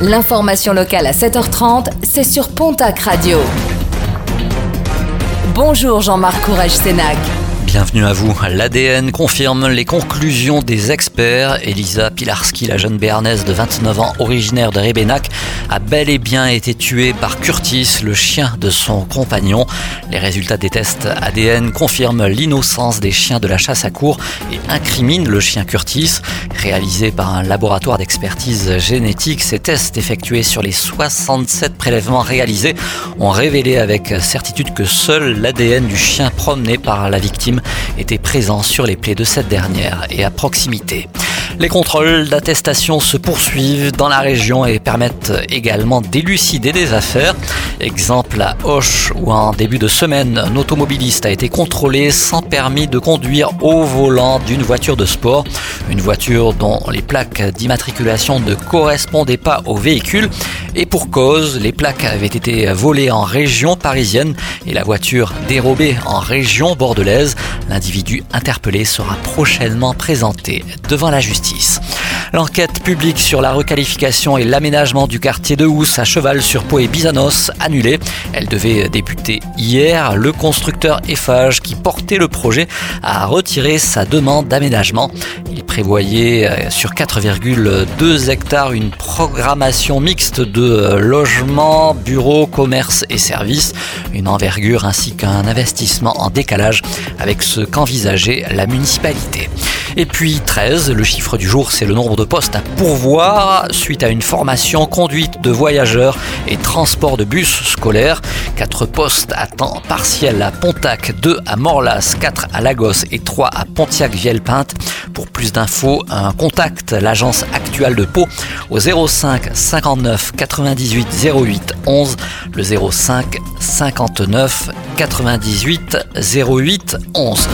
L'information locale à 7h30, c'est sur Pontac Radio. Bonjour Jean-Marc Courage Sénac. Bienvenue à vous. L'ADN confirme les conclusions des experts. Elisa Pilarski, la jeune béarnaise de 29 ans, originaire de Rébénac, a bel et bien été tuée par Curtis, le chien de son compagnon. Les résultats des tests ADN confirment l'innocence des chiens de la chasse à cour et incriminent le chien Curtis. Réalisés par un laboratoire d'expertise génétique, ces tests effectués sur les 67 prélèvements réalisés ont révélé avec certitude que seul l'ADN du chien promené par la victime était présent sur les plaies de cette dernière et à proximité. Les contrôles d'attestation se poursuivent dans la région et permettent également d'élucider des affaires. Exemple à Hoche où en début de semaine, un automobiliste a été contrôlé sans permis de conduire au volant d'une voiture de sport. Une voiture dont les plaques d'immatriculation ne correspondaient pas au véhicule. Et pour cause, les plaques avaient été volées en région parisienne et la voiture dérobée en région bordelaise. L'individu interpellé sera prochainement présenté devant la justice. L'enquête publique sur la requalification et l'aménagement du quartier de Housse à cheval sur Pau et Bizanos annulée. Elle devait débuter hier. Le constructeur Eiffage qui portait le projet a retiré sa demande d'aménagement. Il prévoyait euh, sur 4,2 hectares une programmation mixte de euh, logements, bureaux, commerces et services, une envergure ainsi qu'un investissement en décalage avec ce qu'envisageait la municipalité. Et puis 13, le chiffre du jour, c'est le nombre de postes à pourvoir suite à une formation conduite de voyageurs et transport de bus scolaires. 4 postes à temps partiel à Pontac, 2 à Morlas, 4 à Lagos et 3 à Pontiac-Viellepinte. Pour plus d'infos, un contact l'agence actuelle de Pau au 05 59 98 08 11, le 05 59 98 08 11.